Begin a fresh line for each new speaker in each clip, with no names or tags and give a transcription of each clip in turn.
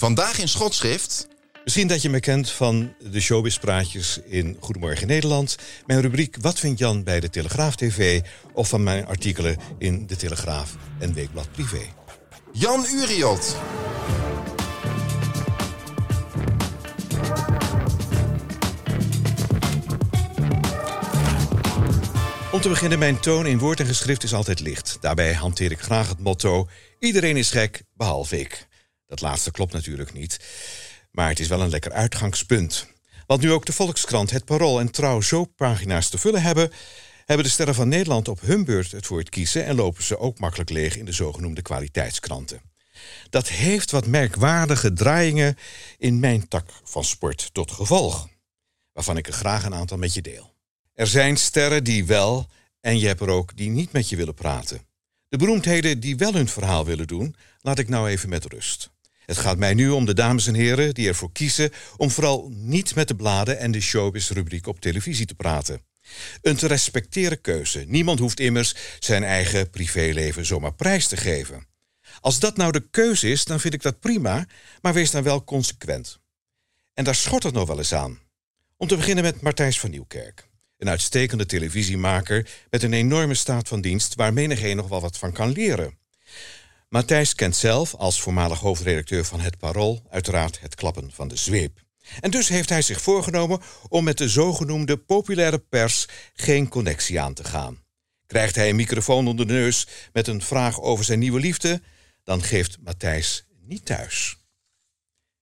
Vandaag in Schotschrift.
Misschien dat je me kent van de showbizpraatjes in Goedemorgen Nederland. Mijn rubriek Wat vindt Jan bij de Telegraaf TV? Of van mijn artikelen in de Telegraaf en Weekblad Privé.
Jan Uriot.
Om te beginnen, mijn toon in woord en geschrift is altijd licht. Daarbij hanteer ik graag het motto: iedereen is gek, behalve ik. Dat laatste klopt natuurlijk niet. Maar het is wel een lekker uitgangspunt. Want nu ook de Volkskrant, het Parool en Trouw zo pagina's te vullen hebben, hebben de sterren van Nederland op hun beurt het woord kiezen en lopen ze ook makkelijk leeg in de zogenoemde kwaliteitskranten. Dat heeft wat merkwaardige draaiingen in mijn tak van sport tot gevolg, waarvan ik er graag een aantal met je deel. Er zijn sterren die wel, en je hebt er ook die niet met je willen praten. De beroemdheden die wel hun verhaal willen doen, laat ik nou even met rust. Het gaat mij nu om de dames en heren die ervoor kiezen om vooral niet met de bladen en de showbiz-rubriek op televisie te praten. Een te respecteren keuze. Niemand hoeft immers zijn eigen privéleven zomaar prijs te geven. Als dat nou de keuze is, dan vind ik dat prima, maar wees dan wel consequent. En daar schort het nog wel eens aan. Om te beginnen met Martijs van Nieuwkerk. Een uitstekende televisiemaker met een enorme staat van dienst waar menigeen nog wel wat van kan leren. Matthijs kent zelf, als voormalig hoofdredacteur van Het Parool, uiteraard het klappen van de zweep. En dus heeft hij zich voorgenomen om met de zogenoemde populaire pers geen connectie aan te gaan. Krijgt hij een microfoon onder de neus met een vraag over zijn nieuwe liefde, dan geeft Matthijs niet thuis.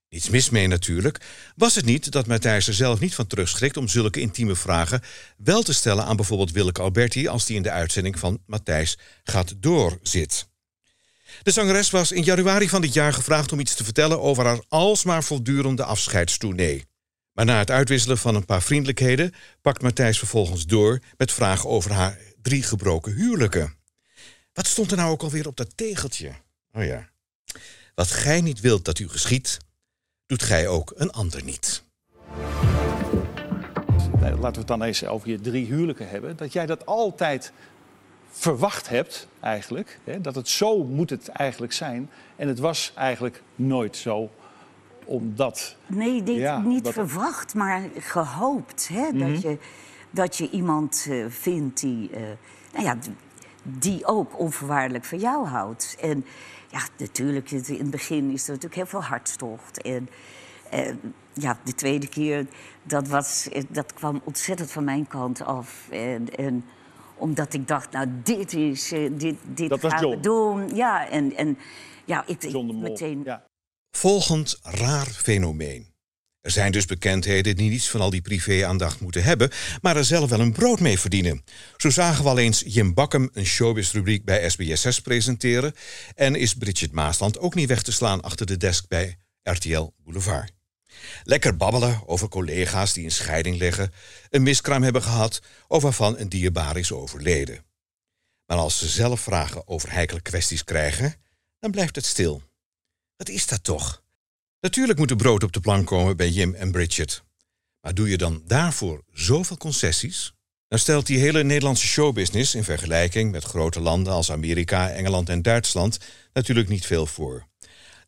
Niets mis mee natuurlijk. Was het niet dat Matthijs er zelf niet van terugschrikt om zulke intieme vragen wel te stellen aan bijvoorbeeld Willeke Alberti als die in de uitzending van Matthijs gaat doorzit? De zangeres was in januari van dit jaar gevraagd om iets te vertellen over haar alsmaar voortdurende afscheidstournee. Maar na het uitwisselen van een paar vriendelijkheden pakt Matthijs vervolgens door met vragen over haar drie gebroken huwelijken. Wat stond er nou ook alweer op dat tegeltje? Oh ja. Wat gij niet wilt dat u geschiet, doet gij ook een ander niet.
Laten we het dan eens over je drie huwelijken hebben. Dat jij dat altijd verwacht hebt, eigenlijk. Hè? Dat het zo moet het eigenlijk zijn. En het was eigenlijk nooit zo. Omdat.
Nee, dit,
Ja,
niet verwacht, maar gehoopt. Hè?
Mhm.
dat, je, dat je iemand eh, vindt die, eh, nou ja, die ook onvoorwaardelijk van jou houdt. En ja, natuurlijk, in het begin is er natuurlijk heel veel hartstocht. En eh, ja, de tweede keer, dat, was, dat kwam ontzettend van mijn kant af. En, en omdat ik dacht, nou, dit is, eh, dit, dit
Dat was
gaan
John.
we doen. Ja, en, en ja, ik, meteen...
Ja.
Volgend raar fenomeen. Er zijn dus bekendheden die niets van al die privé-aandacht moeten hebben, maar er zelf wel een brood mee verdienen. Zo zagen we al eens Jim Bakkum een showbiz-rubriek bij SBS6 presenteren en is Bridget Maasland ook niet weg te slaan achter de desk bij RTL Boulevard. Lekker babbelen over collega's die in scheiding liggen, een miskraam hebben gehad of waarvan een dierbaar is overleden. Maar als ze zelf vragen over heikele kwesties krijgen, dan blijft het stil. Wat is dat toch? Natuurlijk moet er brood op de plank komen bij Jim en Bridget. Maar doe je dan daarvoor zoveel concessies? Dan stelt die hele Nederlandse showbusiness in vergelijking met grote landen als Amerika, Engeland en Duitsland natuurlijk niet veel voor.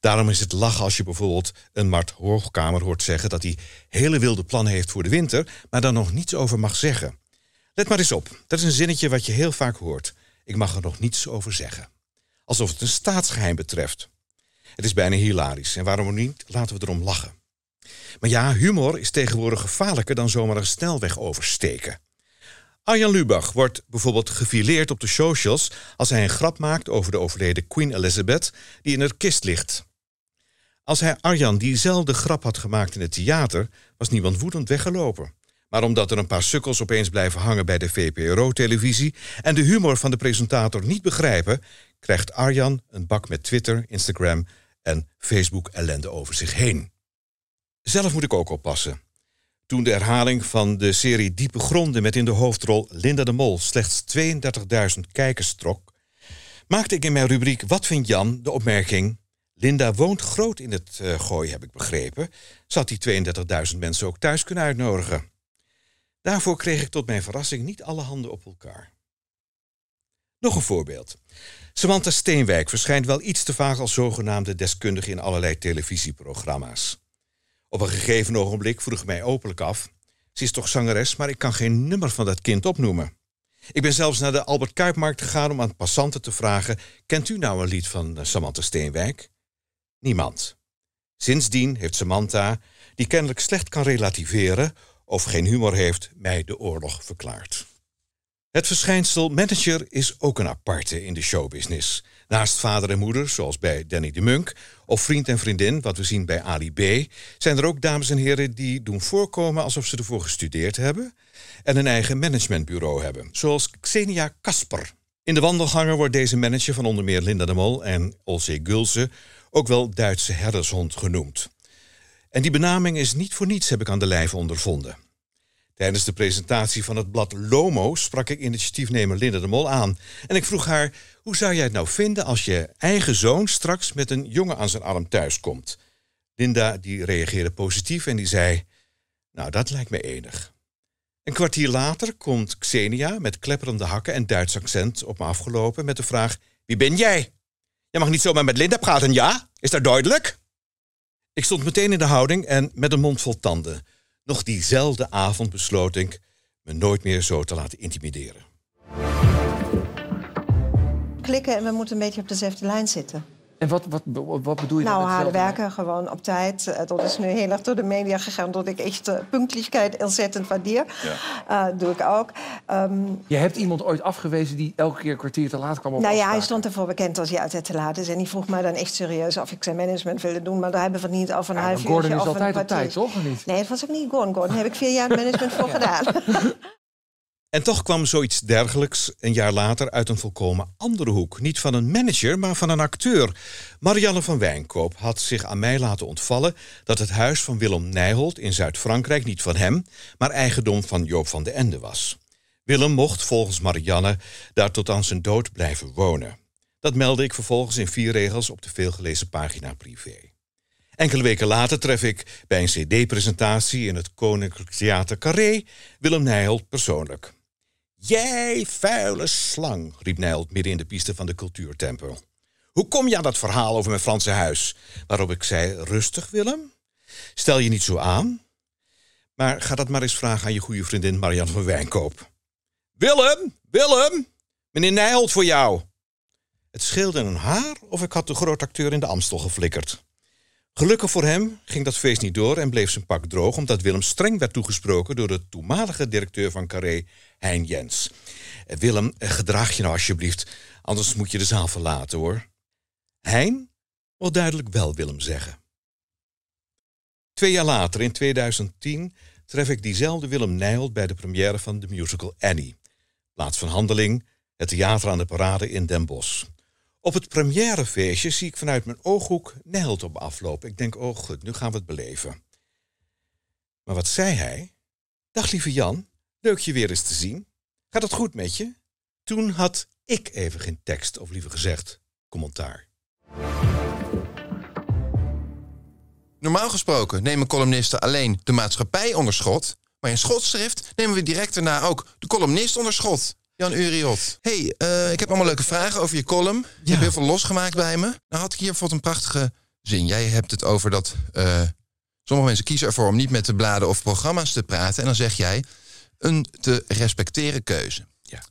Daarom is het lachen als je bijvoorbeeld een Mart Hoogkamer hoort zeggen dat hij hele wilde plannen heeft voor de winter, maar daar nog niets over mag zeggen. Let maar eens op, dat is een zinnetje wat je heel vaak hoort. Ik mag er nog niets over zeggen. Alsof het een staatsgeheim betreft. Het is bijna hilarisch en waarom niet, laten we erom lachen. Maar ja, humor is tegenwoordig gevaarlijker dan zomaar een snelweg oversteken. Arjan Lubach wordt bijvoorbeeld gefileerd op de socials als hij een grap maakt over de overleden Queen Elizabeth die in haar kist ligt. Als hij Arjan diezelfde grap had gemaakt in het theater, was niemand woedend weggelopen. Maar omdat er een paar sukkels opeens blijven hangen bij de VPRO-televisie en de humor van de presentator niet begrijpen, krijgt Arjan een bak met Twitter, Instagram en Facebook-ellende over zich heen. Zelf moet ik ook oppassen. Toen de herhaling van de serie Diepe Gronden met in de hoofdrol Linda de Mol slechts 32.000 kijkers trok, maakte ik in mijn rubriek Wat vindt Jan de opmerking: Linda woont groot in het uh, gooi, heb ik begrepen. Zat die 32.000 mensen ook thuis kunnen uitnodigen? Daarvoor kreeg ik tot mijn verrassing niet alle handen op elkaar. Nog een voorbeeld. Samantha Steenwijk verschijnt wel iets te vaak als zogenaamde deskundige in allerlei televisieprogramma's. Op een gegeven ogenblik vroeg ik mij openlijk af: ze is toch zangeres, maar ik kan geen nummer van dat kind opnoemen. Ik ben zelfs naar de Albert Kuipmarkt gegaan om aan passanten te vragen: kent u nou een lied van eh, Samantha Steenwijk? Niemand. Sindsdien heeft Samantha, die kennelijk slecht kan relativeren of geen humor heeft, mij de oorlog verklaard. Het verschijnsel manager is ook een aparte in de showbusiness. Naast vader en moeder, zoals bij Danny de Munk, of vriend en vriendin, wat we zien bij Ali B, zijn er ook dames en heren die doen voorkomen alsof ze ervoor gestudeerd hebben en een eigen managementbureau hebben, zoals Xenia Kasper. In de wandelgangen wordt deze manager van onder meer Linda de Mol en Olse Gulse ook wel Duitse herdershond genoemd. En die benaming is niet voor niets, heb ik aan de lijve ondervonden. Tijdens de presentatie van het blad Lomo sprak ik initiatiefnemer Linda de Mol aan. En ik vroeg haar: hoe zou jij het nou vinden als je eigen zoon straks met een jongen aan zijn arm thuiskomt? Linda die reageerde positief en die zei: Nou, dat lijkt me enig. Een kwartier later komt Xenia met klepperende hakken en Duits accent op me afgelopen met de vraag: Wie ben jij? Je mag niet zomaar met Linda praten, ja? Is dat duidelijk? Ik stond meteen in de houding en met een mond vol tanden. Nog diezelfde avond besloot ik me nooit meer zo te laten intimideren.
Klikken en we moeten een beetje op dezelfde lijn zitten.
En wat, wat, wat bedoel je
nou,
hetzelfde?
werken, gewoon op tijd. Eh, Dat is nu heel erg door de media gegaan... dat ik echt uh, punctelijkheid ontzettend waardeer. Uh, doe ik ook. Um,
Je hebt iemand ooit afgewezen die elke keer een kwartier te laat kwam op
nou ja, hij stond ervoor bekend als hij altijd te laat is. En die vroeg mij dan echt serieus of ik zijn management wilde doen. Maar daar hebben we het niet over een
Ja,
half
maar Gordon is altijd op tijd, toch? Of niet?
Nee, het was ook niet Gordon. Gordon heb ik vier jaar management voor gedaan.
En toch kwam zoiets dergelijks een jaar later uit een volkomen andere hoek. Niet van een manager, maar van een acteur. Marianne van Wijnkoop had zich aan mij laten ontvallen dat het huis van Willem Nijholt in Zuid-Frankrijk niet van hem, maar eigendom van Joop van de Ende was. Willem mocht volgens Marianne daar tot aan zijn dood blijven wonen. Dat meldde ik vervolgens in vier regels op de veelgelezen pagina privé. Enkele weken later tref ik bij een cd-presentatie in het Koninklijk Theater Carré Willem Nijholt persoonlijk. Jij vuile slang, riep Nijholt midden in de piste van de cultuurtempel. Hoe kom je aan dat verhaal over mijn Franse huis? Waarop ik zei, rustig Willem, stel je niet zo aan. Maar ga dat maar eens vragen aan je goede vriendin Marianne van Wijnkoop. Willem, Willem, meneer Nijholt voor jou. Het scheelde een haar of ik had de grootacteur in de Amstel geflikkerd. Gelukkig voor hem ging dat feest niet door en bleef zijn pak droog... omdat Willem streng werd toegesproken door de toenmalige directeur van Carré, Hein Jens. Eh, Willem, eh, gedraag je nou alsjeblieft, anders moet je de zaal verlaten, hoor. Hein wil duidelijk wel Willem zeggen. Twee jaar later, in 2010, tref ik diezelfde Willem Nijholt... bij de première van de musical Annie. Plaats van handeling, het theater aan de parade in Den Bosch. Op het premièrefeestje zie ik vanuit mijn ooghoek Nijholt op aflopen. Ik denk, oh goed, nu gaan we het beleven. Maar wat zei hij? Dag lieve Jan, leuk je weer eens te zien. Gaat het goed met je? Toen had ik even geen tekst, of liever gezegd, commentaar.
Normaal gesproken nemen columnisten alleen de maatschappij onder schot. Maar in schotschrift nemen we direct daarna ook de columnist onder schot. Jan Uriot. hey, eh, ik heb allemaal leuke vragen over je column. Je
Ja.
hebt heel veel losgemaakt bij me. Nou had ik hier bijvoorbeeld een prachtige zin. Jij hebt het over dat eh, sommige mensen kiezen ervoor om niet met de bladen of programma's te praten. En dan zeg jij een te respecteren keuze.
Ja.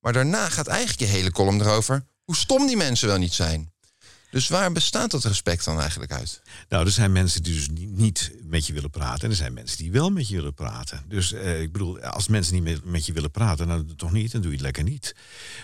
Maar daarna gaat eigenlijk je hele column erover hoe stom die mensen wel niet zijn. Dus waar bestaat dat respect dan eigenlijk uit?
Nou, er zijn mensen die dus niet met je willen praten. En er zijn mensen die wel met je willen praten. Dus eh, ik bedoel, als mensen niet met, met je willen praten, dan toch niet, dan doe je het lekker niet.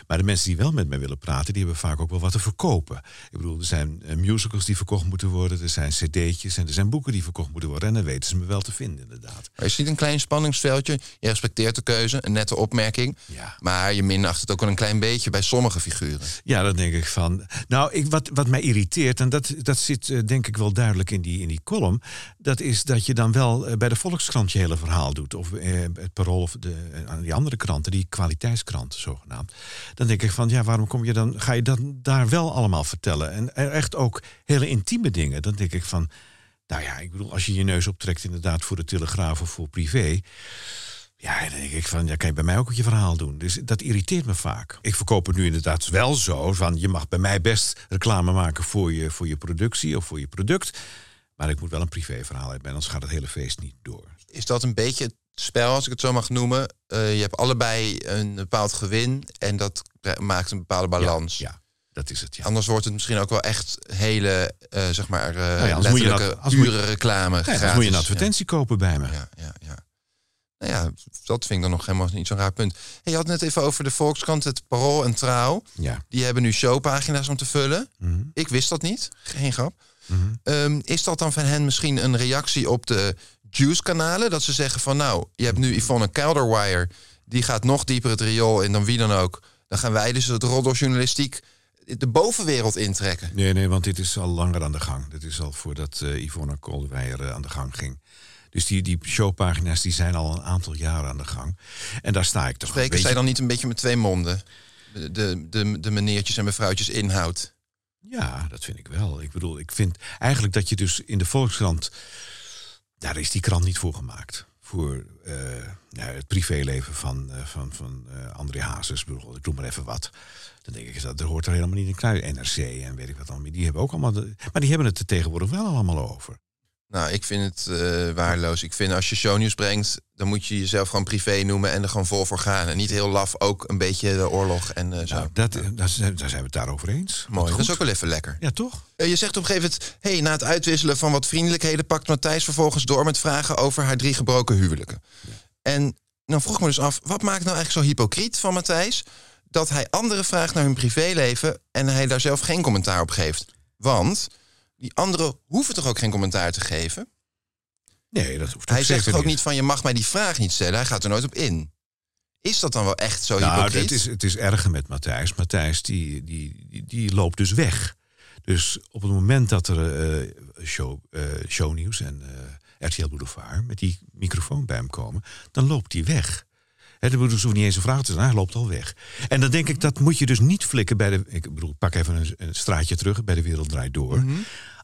Maar de mensen die wel met mij willen praten, die hebben vaak ook wel wat te verkopen. Ik bedoel, er zijn eh, musicals die verkocht moeten worden, er zijn cd'tjes en er zijn boeken die verkocht moeten worden. En dan weten ze me wel te vinden, inderdaad.
Maar is het niet een klein spanningsveldje? Je respecteert de keuze, een nette opmerking.
Ja.
Maar je minacht het ook wel een klein beetje bij sommige figuren.
Ja, dan denk ik van. Nou, ik, wat, wat mij irriteert, en dat, dat zit eh, denk ik wel duidelijk in die, in die column. Dat is dat je dan wel eh, bij de Volkskrant je hele verhaal doet. Of eh, het Parool of de, eh, die andere kranten, die kwaliteitskranten zogenaamd. Dan denk ik van, ja, waarom kom je dan, ga je dan daar wel allemaal vertellen? En echt ook hele intieme dingen. Dan denk ik van. Nou ja, ik bedoel, als je je neus optrekt inderdaad voor de Telegraaf of voor privé. Ja, dan denk ik van, ja, kan je bij mij ook je verhaal doen. Dus dat irriteert me vaak. Ik verkoop het nu inderdaad wel zo, van je mag bij mij best reclame maken voor je, voor je productie of voor je product. Maar ik moet wel een privéverhaal hebben, anders gaat het hele feest niet door.
Is dat een beetje het spel, als ik het zo mag noemen? Eh, je hebt allebei een bepaald gewin en dat maakt een bepaalde balans.
Ja, dat is het. Ja.
Anders wordt het misschien ook wel echt hele, eh, zeg maar, eh
Nou ja, moet je
letterlijke,
dat- als moet
reclame.
Ja,
gratis.
moet je een advertentie kopen bij me.
Ja, ja, ja. Nou ja, dat vind ik dan nog helemaal niet zo'n raar punt. Hey, je had net even over de Volkskrant, het Parool en Trouw.
Ja.
Die hebben nu showpagina's om te vullen.
Mhm.
Ik wist dat niet, geen grap.
Mhm.
Ehm, is dat dan van hen misschien een reactie op de Juice-kanalen? Dat ze zeggen van nou, je hebt nu Yvonne Kelderwire... die gaat nog dieper het riool in dan wie dan ook. Dan gaan wij dus het roddeljournalistiek de bovenwereld intrekken.
Nee, nee, want dit is al langer aan de gang. Dit is al voordat eh Yvonne Koldewijer eh, aan de gang ging. Dus die, die showpagina's die zijn al een aantal jaren aan de gang. En daar sta ik toch
Spreken
een
zij
beetje...
dan niet een beetje met twee monden? De, de, de, de meneertjes en mevrouwtjes inhoud.
Ja, dat vind ik wel. Ik bedoel, ik vind eigenlijk dat je dus in de Volkskrant... Daar is die krant niet voor gemaakt. Voor eh, het privéleven van, eh, van, van eh, André Hazes. Bedoel, Ik doe maar even wat. Dan denk ik, dat er hoort er helemaal niet in kluis. NRC en weet ik wat dan. Die hebben ook allemaal... maar die hebben het er tegenwoordig wel allemaal over.
Nou, ik vind het eh, waardeloos. Ik vind als je shownieuws brengt, dan moet je jezelf gewoon privé noemen en er gewoon vol voor gaan. En niet heel laf ook een beetje de oorlog en eh, zo.
Nou, dat, daar, zijn, daar zijn we het daarover eens.
Mooi, dat is ook wel even lekker.
Ja, toch?
Eh, je zegt op een gegeven moment, hey, na het uitwisselen van wat vriendelijkheden pakt Matthijs vervolgens door met vragen over haar drie gebroken huwelijken. En dan vroeg ik me dus af, wat maakt nou eigenlijk zo hypocriet van Matthijs dat hij anderen vraagt naar hun privéleven en hij daar zelf geen commentaar op geeft? Want die anderen hoeven toch ook geen commentaar te geven?
Nee, dat hoeft
Hij zegt toch ook niet van je mag mij die vraag niet stellen, hij gaat er nooit op in. Is dat dan wel echt zo
Nou,
hypocriet?
het is, het is erger met Matthijs. Matthijs die, die, die, die loopt dus weg. Dus op het moment dat er eh, show, eh, shownieuws en eh, RTL Boulevard met die microfoon bij hem komen, dan loopt hij weg. Dat bedoel, hoeven niet eens een vraag te stellen, hij loopt al weg. En dan denk ik, dat moet je dus niet flikken bij de... Ik bedoel, pak even een, een straatje terug, bij de Wereld Draait Door.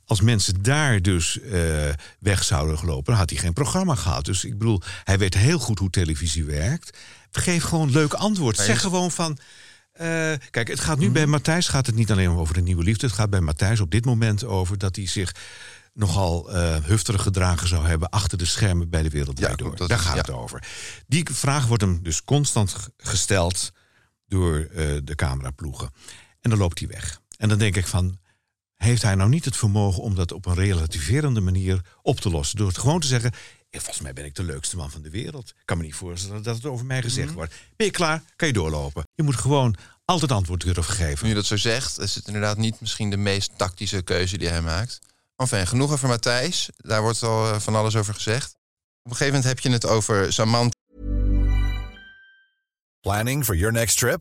Als mensen daar dus eh, weg zouden gelopen, dan had hij geen programma gehad. Dus ik bedoel, hij weet heel goed hoe televisie werkt. Geef gewoon leuk antwoord. Zeg
is-
gewoon van... eh, kijk, het gaat nu bij Matthijs gaat het niet alleen over de nieuwe liefde. Het gaat bij Matthijs op dit moment over dat hij zich nogal eh hufterig gedragen zou hebben achter de schermen bij de Wereld
Ja,
Door.
dat
Daar gaat
ja.
het over. Die vraag wordt hem dus constant gesteld door de cameraploegen. En dan loopt hij weg. En dan denk ik van, heeft hij nou niet het vermogen om dat op een relativerende manier op te lossen? Door het gewoon te zeggen, "Eh, volgens mij ben ik de leukste man van de wereld. Ik kan me niet voorstellen dat het over mij gezegd
Mhm.
wordt. Ben je klaar? Kan je doorlopen. Je moet gewoon altijd antwoord durven geven.
Nu je dat zo zegt, is het inderdaad niet misschien de meest tactische keuze die hij maakt. Enfin, genoeg over Matthijs. Daar wordt al eh, van alles over gezegd. Op een gegeven moment heb je het over Samantha.
Planning for your next trip?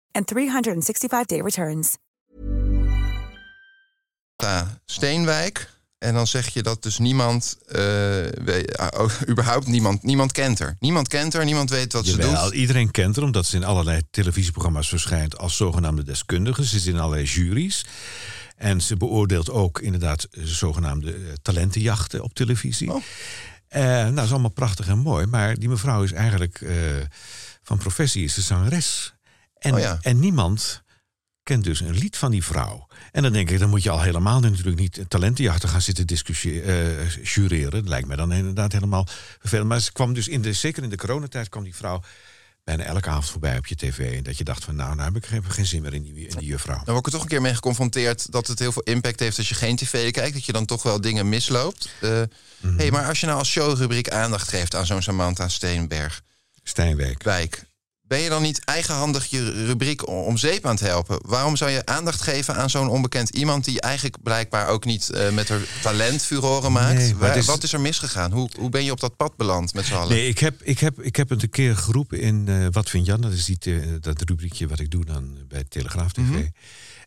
and 365-day returns.
Ja, Steenwijk. En dan zeg je dat dus niemand, weet- oh, überhaupt niemand, niemand kent er. Niemand kent er, niemand weet wat ze doet.
iedereen kent haar omdat ze in allerlei televisieprogramma's verschijnt als zogenaamde deskundige. Ze zit in allerlei juries. En ze beoordeelt ook inderdaad eh, zogenaamde talentenjachten op televisie.
Oh.
Eh, nou, dat is allemaal prachtig en mooi. Maar die mevrouw is eigenlijk eh, van professie is ze zangeres. En,
Oh ja.
en niemand kent dus een lied van die vrouw. En dan denk ik, dan moet je al helemaal natuurlijk niet talentenjachten gaan zitten discussiëren, eh, jureren. Dat lijkt me dan inderdaad helemaal vervelend. Maar ze kwam dus in de, zeker in de coronatijd kwam die vrouw bijna elke avond voorbij op je tv. En dat je dacht van, nou, nou heb ik geen, geen zin meer in die, in die juffrouw.
Dan word ik er toch een keer mee geconfronteerd dat het heel veel impact heeft als je geen tv kijkt. Dat je dan toch wel dingen misloopt.
Mhm.
hey, maar als je nou als showrubriek aandacht geeft aan zo'n Samantha Steenberg,
Stijnwijk.
Wijk, ben je dan niet eigenhandig je rubriek om zeep aan het helpen? Waarom zou je aandacht geven aan zo'n onbekend iemand die eigenlijk blijkbaar ook niet eh, met haar talent furoren maakt?
Nee, maar
Waar-
het is-
Wat is er misgegaan? Hoe, hoe ben je op dat pad beland met z'n allen?
Nee, ik heb, ik, heb, ik heb het een keer geroepen in eh, Wat vind Jan? Dat is die te- dat rubriekje wat ik doe dan bij Telegraaf TV.
Mhm.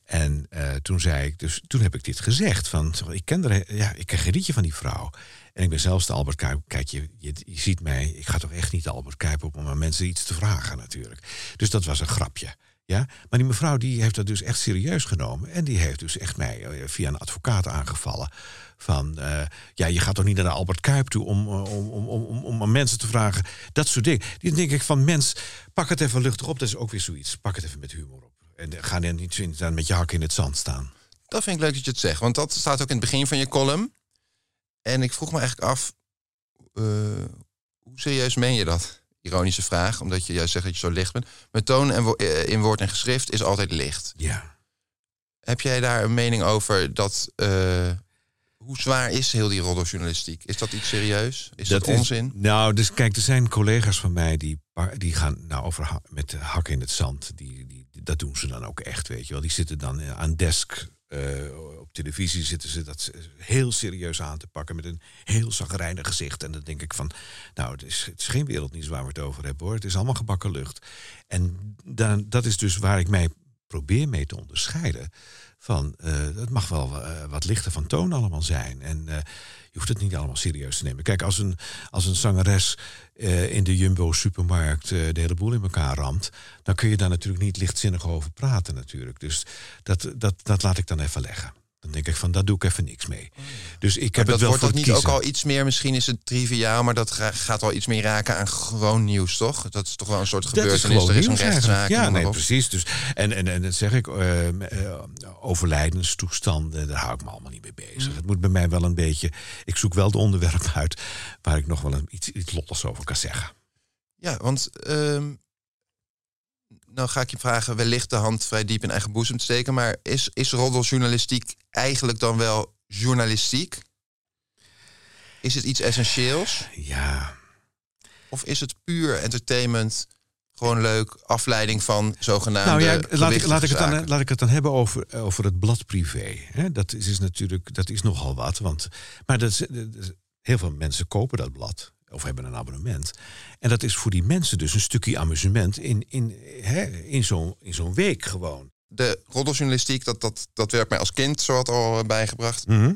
En eh, toen zei ik, dus toen heb ik dit gezegd. Van, ik ken er, ja, ik ken geen liedje van die vrouw. En ik ben zelfs de Albert Kuip. Kijk, je, je, ziet mij. Ik ga toch echt niet de Albert Kuip op om aan mensen iets te vragen, natuurlijk. Dus dat was een grapje. Ja? Maar die mevrouw die heeft dat dus echt serieus genomen. En die heeft dus echt mij eh, via een advocaat aangevallen. Van eh, ja, je gaat toch niet naar de Albert Kuip toe om, eh, om, om, om, om, aan mensen te vragen. Dat soort dingen. Die denk ik van mens, pak het even luchtig op. Dat is ook weer zoiets. Pak het even met humor op. En eh, ga er niet dan met je hak in het zand staan.
Dat vind ik leuk dat je het zegt, want dat staat ook in het begin van je column. En ik vroeg me eigenlijk af, eh, hoe serieus meen je dat? Ironische vraag, omdat je juist zegt dat je zo licht bent. Met toon en wo- eh, in woord en geschrift is altijd licht.
Ja.
Heb jij daar een mening over dat... eh, hoe zwaar is heel die roddeljournalistiek? Is dat iets serieus? Is dat, onzin?
nou, dus kijk, er zijn collega's van mij die, die gaan nou, over ha- met de hak in het zand. Die, die, dat doen ze dan ook echt, weet je wel. Die zitten dan aan desk eh, op televisie, zitten ze dat heel serieus aan te pakken met een heel zagrijnig gezicht. En dan denk ik van, nou, het is, het is geen wereldnieuws waar we het over hebben hoor. Het is allemaal gebakken lucht. En dan, dat is dus waar ik mij probeer mee te onderscheiden. Van, eh, het mag wel eh, wat lichter van toon allemaal zijn. En eh, je hoeft het niet allemaal serieus te nemen. Kijk, als een, als een zangeres eh, in de Jumbo-supermarkt eh, de hele boel in elkaar ramt... dan kun je daar natuurlijk niet lichtzinnig over praten natuurlijk. Dus dat, dat, dat laat ik dan even leggen. Dan denk ik van, daar doe ik even niks mee. Dus ik heb
dat
het wel
wordt
voor
dat niet ook al iets meer, misschien is het triviaal, maar dat ga- gaat al iets meer raken aan gewoon nieuws, toch? Dat is toch wel een soort
Dat
gebeurtenis.
is
er is een rechtszaak.
Ja, nee, precies. Dus, en, en, en dat zeg ik, eh, overlijdenstoestanden, daar hou ik me allemaal niet mee bezig.
Mm.
Het moet bij mij wel een beetje... Ik zoek wel de onderwerpen uit waar ik nog wel een, iets, iets lolligs over kan zeggen.
Ja, want ehm, nou ga ik je vragen, wellicht de hand vrij diep in eigen boezem te steken, maar is, is roddeljournalistiek eigenlijk dan wel journalistiek? Is het iets essentieels?
Ja.
Of is het puur entertainment, gewoon leuk, afleiding van zogenaamde
Nou ja, laat ik, laat, ik het dan, laat ik het dan hebben over, over het blad privé. Dat is, is natuurlijk dat is nogal wat. Want, maar dat is- heel veel mensen kopen dat blad. Of hebben een abonnement. En dat is voor die mensen dus een stukje amusement in, in, hè, in zo'n in zo'n week gewoon.
De roddeljournalistiek, dat, dat, dat werd mij als kind zo wat al eh, bijgebracht.
Mhm.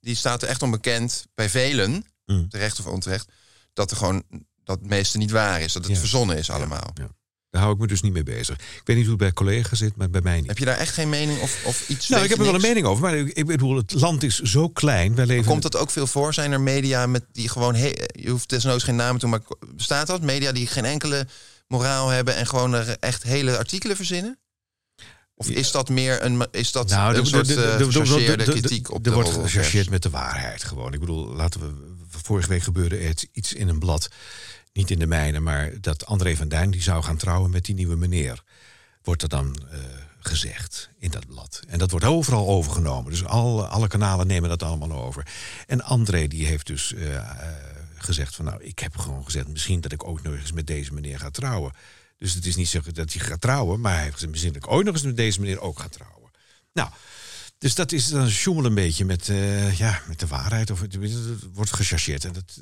Die staat er echt onbekend bij velen,
Mm.
terecht of onterecht, dat er gewoon dat het meeste niet waar is. Dat het
Ja.
verzonnen is allemaal.
Ja. Daar hou ik me dus niet mee bezig. Ik weet niet hoe het bij collega's zit, maar bij mij niet.
Heb je daar echt geen mening of, of iets?
Nou, ik heb er wel een mening over. Maar ik, bedoel, het land is zo klein. Wij leven
Komt dat ook veel voor? Zijn er media met die gewoon... he- je hoeft desnoods geen namen te maar bestaat dat? Media die geen enkele moraal hebben... en gewoon er echt hele artikelen verzinnen? Of is dat meer een, is dat
Nou,
een soort
de- de-
eh,
de- de-
gechargeerde
de- de- de-
kritiek op
Er
de
wordt
roddelpers?
gechargeerd met de waarheid gewoon. Ik bedoel, laten we... Vorige week gebeurde iets in een blad. Niet in de mijne, maar dat André van Duin... die zou gaan trouwen met die nieuwe meneer. Wordt er dan eh, gezegd in dat blad. En dat wordt overal overgenomen. Dus alle, alle kanalen nemen dat allemaal over. En André die heeft dus eh, eh, gezegd van... nou, ik heb gewoon gezegd... misschien dat ik ook nog eens met deze meneer ga trouwen. Dus het is niet zo dat hij gaat trouwen... maar hij heeft gezegd misschien dat ik ooit nog eens met deze meneer ook ga trouwen. Nou, Dus dat is dan sjoemel een beetje met, ja, met de waarheid. Of het, wordt gechargeerd. En dat,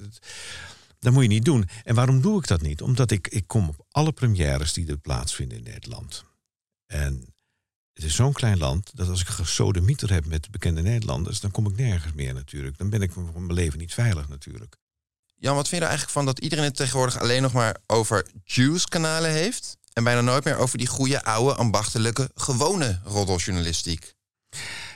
dat moet je niet doen. En waarom doe ik dat niet? Omdat ik, ik kom op alle premières die er plaatsvinden in Nederland. En het is zo'n klein land dat als ik gesodemieter heb met bekende Nederlanders, dan kom ik nergens meer natuurlijk. Dan ben ik van mijn leven niet veilig natuurlijk.
Jan, wat vind je er eigenlijk van dat iedereen het tegenwoordig alleen nog maar over Juice-kanalen heeft? En bijna nooit meer over die goede, oude, ambachtelijke, gewone roddeljournalistiek?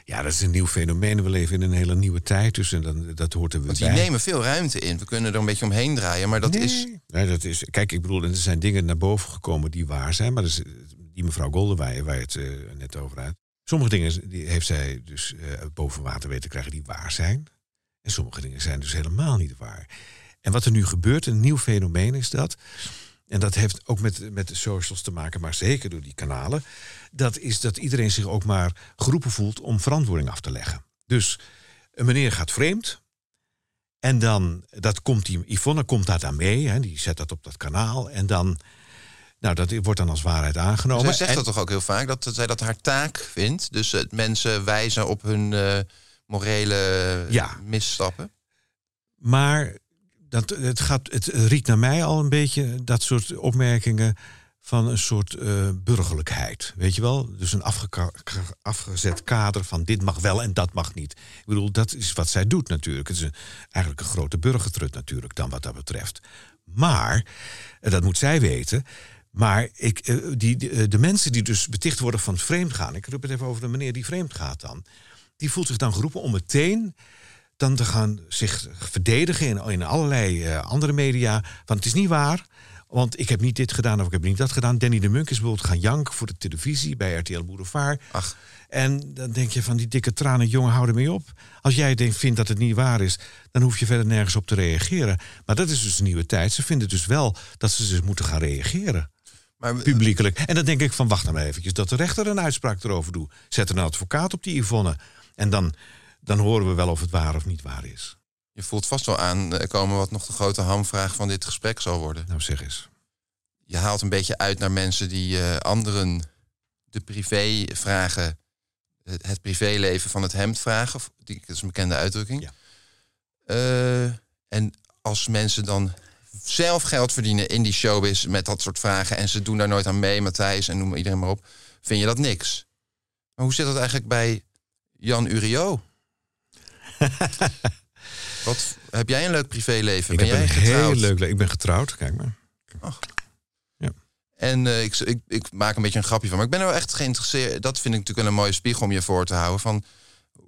Ja, dat is een nieuw fenomeen. We leven in een hele nieuwe tijd, dus en dan, dat hoort er
Want die nemen veel ruimte in. We kunnen er een beetje omheen draaien, maar dat
nee.
is...
Nee, dat is... Kijk, ik bedoel, er zijn dingen naar boven gekomen die waar zijn. Maar is, die mevrouw Goldenweijer, waar je het uh, net over had. Sommige dingen die heeft zij dus uh, boven water weten te krijgen die waar zijn. En sommige dingen zijn dus helemaal niet waar. En wat er nu gebeurt, een nieuw fenomeen is dat. En dat heeft ook met, met de socials te maken, maar zeker door die kanalen. Dat is dat iedereen zich ook maar geroepen voelt om verantwoording af te leggen. Dus een meneer gaat vreemd. En dan dat komt die, Yvonne komt daar dan mee. Hè, die zet dat op dat kanaal. En dan. Nou, dat wordt dan als waarheid aangenomen.
Zij zegt
en,
dat toch ook heel vaak, dat zij dat haar taak vindt. Dus uh, mensen wijzen op hun uh, morele
ja.
misstappen.
Maar dat, het, gaat, het riekt naar mij al een beetje dat soort opmerkingen van een soort uh, burgerlijkheid. Weet je wel? Dus een afgezet kader van dit mag wel en dat mag niet. Ik bedoel, dat is wat zij doet natuurlijk. Het is eigenlijk een grote burgertrut natuurlijk dan wat dat betreft. Maar, dat moet zij weten... Maar ik, die, die, de mensen die dus beticht worden van vreemd gaan... ik roep het even over de meneer die vreemd gaat dan... die voelt zich dan geroepen om meteen dan te gaan zich verdedigen in, in allerlei andere media. Van het is niet waar, want ik heb niet dit gedaan of ik heb niet dat gedaan. Danny de Munk is bijvoorbeeld gaan janken voor de televisie bij RTL Boulevard.
Ach.
En dan denk je van die dikke tranen, jongen, hou ermee op. Als jij denkt, vindt dat het niet waar is, dan hoef je verder nergens op te reageren. Maar dat is dus een nieuwe tijd. Ze vinden dus wel dat ze dus moeten gaan reageren.
Maar,
publiekelijk. En dan denk ik van, wacht nou maar eventjes, dat de rechter een uitspraak erover doet. Zet een advocaat op die Yvonne. En dan dan horen we wel of het waar of niet waar is.
Je voelt vast wel aankomen wat nog de grote hamvraag van dit gesprek zal worden.
Nou, zeg eens.
Je haalt een beetje uit naar mensen die uh, anderen de privé vragen, het, het, privéleven van het hemd vragen. Die, dat is een bekende uitdrukking.
Ja.
Uh, en als mensen dan zelf geld verdienen in die showbiz met dat soort vragen en ze doen daar nooit aan mee, Matthijs en noem maar iedereen maar op, vind je dat niks. Maar hoe zit dat eigenlijk bij Jan Uriot? Wat, heb jij een leuk privéleven?
Ik
ben
heb
jij
een
getrouwd?
heel leuk. Ik ben getrouwd, kijk maar.
Ach.
Ja.
En uh, ik, ik, ik, maak een beetje een grapje van. Maar ik ben er wel echt geïnteresseerd. Dat vind ik natuurlijk wel een mooie spiegel om je voor te houden. Van,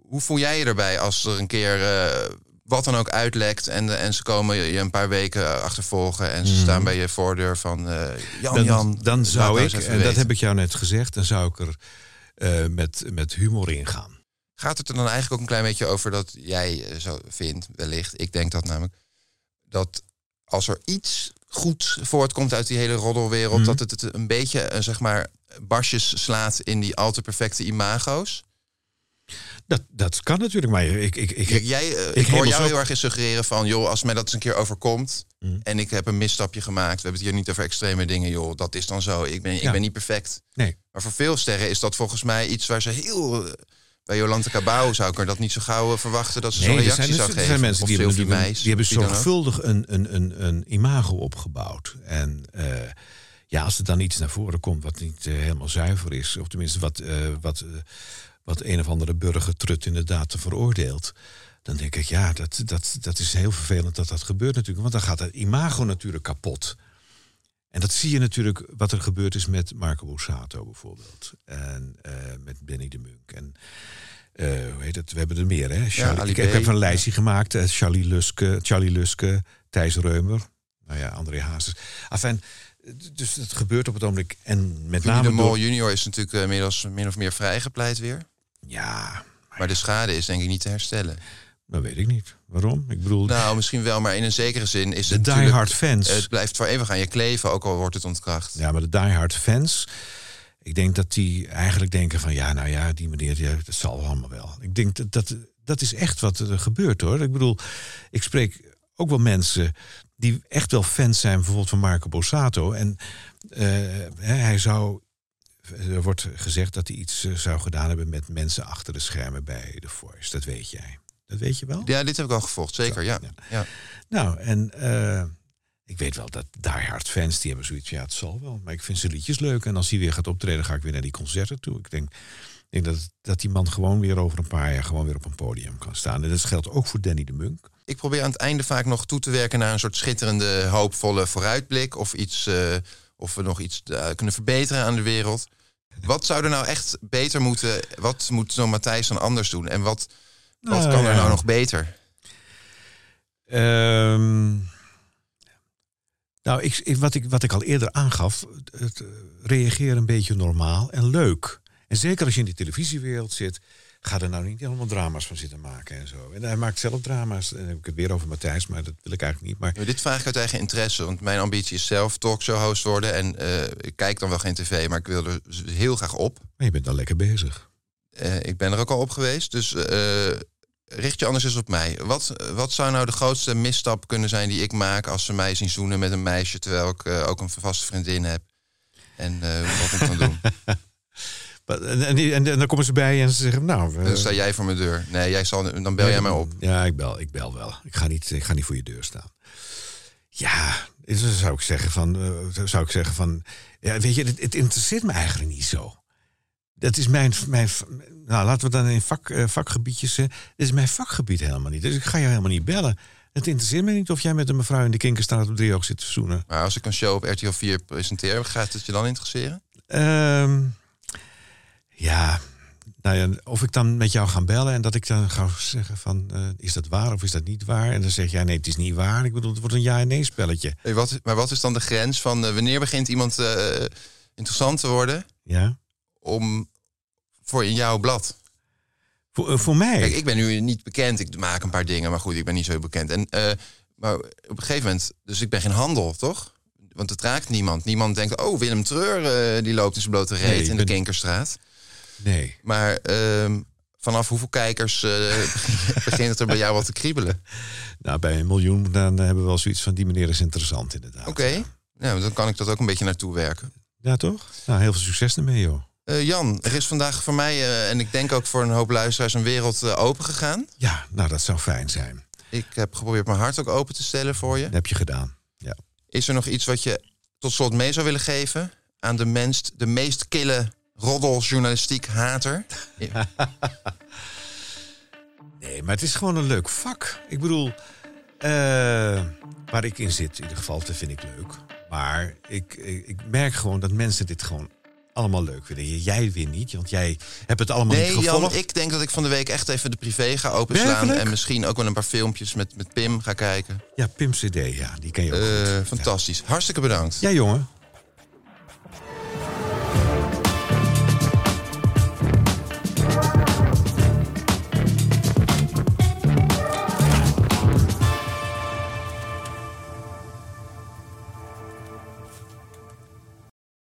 hoe voel jij je erbij als er een keer uh, wat dan ook uitlekt... En, en ze komen je een paar weken achtervolgen... en ze
Mm.
staan bij je voordeur van... Uh, Jan,
Dan,
Jan,
dan zou
nou
ik, en dat heb ik jou net gezegd, dan zou ik er uh, met, met humor in gaan.
Gaat het er dan eigenlijk ook een klein beetje over dat jij eh, zo vindt, wellicht, ik denk dat namelijk, dat als er iets goed voortkomt uit die hele roddelwereld,
Mhm.
dat het het een beetje, eh, zeg maar, basjes slaat in die al te perfecte imago's?
Dat, dat kan natuurlijk, maar ik... ik, ik,
Kijk, jij, eh, ik,
ik
hoor jou heel erg in suggereren van, joh, als mij dat eens een keer overkomt
Mhm.
en ik heb een misstapje gemaakt, we hebben het hier niet over extreme dingen, joh, dat is dan zo. Ik ben, ik ben niet perfect.
Nee.
Maar voor veel sterren is dat volgens mij iets waar ze heel... Bij Jolante Cabau zou ik er dat niet zo gauw eh, verwachten dat ze zo'n
Nee, er
reactie
zijn,
zou
er
geven.
zijn mensen die hebben,
Meijs,
die hebben zorgvuldig een, een, een, een imago opgebouwd. En eh, ja, als er dan iets naar voren komt wat niet eh, helemaal zuiver is, of tenminste wat, eh, wat, wat een of andere burgertrut inderdaad te veroordeelt. Dan denk ik, ja, dat, dat, dat is heel vervelend dat dat gebeurt natuurlijk. Want dan gaat het imago natuurlijk kapot. En dat zie je natuurlijk wat er gebeurd is met Marco Borsato bijvoorbeeld. En eh, met Benny de Munk. En eh, hoe heet het? We hebben er meer, hè? Charlie- ik, heb een lijstje gemaakt. eh, Charlie Luske, Charlie Luske, Thijs Reumer. Nou ja, André Hazes. Enfin, eh, dus het gebeurt op het ogenblik. En met name
de Mol
door...
junior is natuurlijk inmiddels min of meer vrijgepleit weer.
Ja,
Maar de schade is denk ik niet te herstellen.
Dat weet ik niet. Waarom? Ik bedoel,
Nou, misschien wel, maar in een zekere zin is
de
het natuurlijk-
diehard fans...
Het blijft voor eeuwig aan je kleven, ook al wordt het ontkracht.
Ja, maar de diehard fans... Ik denk dat die eigenlijk denken van... ja, nou ja, die meneer, die, dat zal allemaal wel. Ik denk dat, dat dat is echt wat er gebeurt, hoor. Ik bedoel, ik spreek ook wel mensen... die echt wel fans zijn, bijvoorbeeld van Marco Borsato. En eh, hij zou er wordt gezegd dat hij iets eh, zou gedaan hebben met mensen achter de schermen bij The Voice. Dat weet jij. Dat weet je wel?
Ja, dit heb ik al gevolgd, zeker. Ja. Ja.
Nou, en eh, ik weet wel dat Die Hard fans, die hebben zoiets, ja, het zal wel. Maar ik vind zijn liedjes leuk. En als hij weer gaat optreden, ga ik weer naar die concerten toe. Ik denk, ik denk dat, dat die man gewoon weer over een paar jaar gewoon weer op een podium kan staan. En dat geldt ook voor Danny de Munk.
Ik probeer aan het einde vaak nog toe te werken naar een soort schitterende, hoopvolle vooruitblik. Of, iets, eh, of we nog iets eh, kunnen verbeteren aan de wereld. Wat zou er nou echt beter moeten? Wat moet zo'n Matthijs dan anders doen? En wat, wat
Nou,
kan er nou nog beter?
Ehm, nou, ik, ik- wat, ik, wat ik al eerder aangaf, het, eh, reageer een beetje normaal en leuk. En zeker als je in de televisiewereld zit, ga er nou niet helemaal drama's van zitten maken en zo. En hij maakt zelf drama's. En dan heb ik het weer over Matthijs, maar dat wil ik eigenlijk niet. Maar
Maar dit vraag ik uit eigen interesse, want mijn ambitie is zelf talkshow-host worden. En eh, ik kijk dan wel geen tv, maar ik wil er heel graag op.
maar je bent al lekker bezig.
Eh, ik ben er ook al op geweest, dus richt je anders eens op mij. Wat, wat zou nou de grootste misstap kunnen zijn die ik maak als ze mij zien zoenen met een meisje terwijl ik eh, ook een vaste vriendin heb? En eh, wat ik dan doen?
En, en, en, dan komen ze bij en ze zeggen, nou... eh,
Dan sta jij voor mijn deur. Nee, jij zal, dan bel jij mij op.
Ja, ik bel, ik bel wel. Ik ga niet, ik ga niet voor je deur staan. Ja, dus zou ik zeggen van, eh, zou ik zeggen van, ja, weet je, het, het interesseert me eigenlijk niet zo. Dat is mijn, mijn nou laten we dan in vak, eh, vakgebiedjes, eh, dit is mijn vakgebied helemaal niet. Dus ik ga je helemaal niet bellen. Het interesseert me niet of jij met een mevrouw in de Kinkerstraat op driehoog zit te zoenen.
Maar als ik een show op RTL 4 presenteer, gaat het je dan interesseren?
Ehm, ja, nou ja, of ik dan met jou ga bellen en dat ik dan ga zeggen van, eh, is dat waar of is dat niet waar? En dan zeg jij, nee, het is niet waar. Ik bedoel, het wordt een ja en nee spelletje.
Hey, wat, maar wat is dan de grens van wanneer begint iemand interessant te worden
Ja.
om voor in jouw blad?
Voor, eh, voor mij?
Kijk, ik ben nu niet bekend. Ik maak een paar dingen, maar goed, ik ben niet zo heel bekend. En, eh, maar op een gegeven moment, dus ik ben geen handel, toch? Want het raakt niemand. Niemand denkt, oh, Willem Treur, eh, die loopt in zijn blote reet
Nee,
in de
ben-
Kinkerstraat.
Nee.
Maar ehm, vanaf hoeveel kijkers begint het er bij jou wat te kriebelen?
Nou, bij een miljoen dan hebben we wel zoiets van, die meneer is interessant inderdaad.
Oké, nou, dan kan ik dat ook een beetje naartoe werken.
Ja, toch? Nou, heel veel succes ermee, joh.
Eh, Jan, er is vandaag voor mij eh, en ik denk ook voor een hoop luisteraars een wereld eh, open gegaan.
Ja, nou, dat zou fijn zijn.
Ik heb geprobeerd mijn hart ook open te stellen voor je.
Dat heb je gedaan, ja.
Is er nog iets wat je tot slot mee zou willen geven aan de, mens, de meest kille roddeljournalistiek hater?
Nee, maar het is gewoon een leuk vak. Ik bedoel, waar ik in zit, in ieder geval, dat vind ik leuk. Maar ik, ik, ik merk gewoon dat mensen dit gewoon allemaal leuk vinden. Jij weer niet, want jij hebt het allemaal
Nee,
niet
Jan, ik denk dat ik van de week echt even de privé ga openslaan. En misschien ook wel een paar filmpjes met, met Pim ga kijken.
Ja, Pim CD, ja, die ken je ook
Eh, fantastisch. Hartstikke bedankt.
Ja, jongen.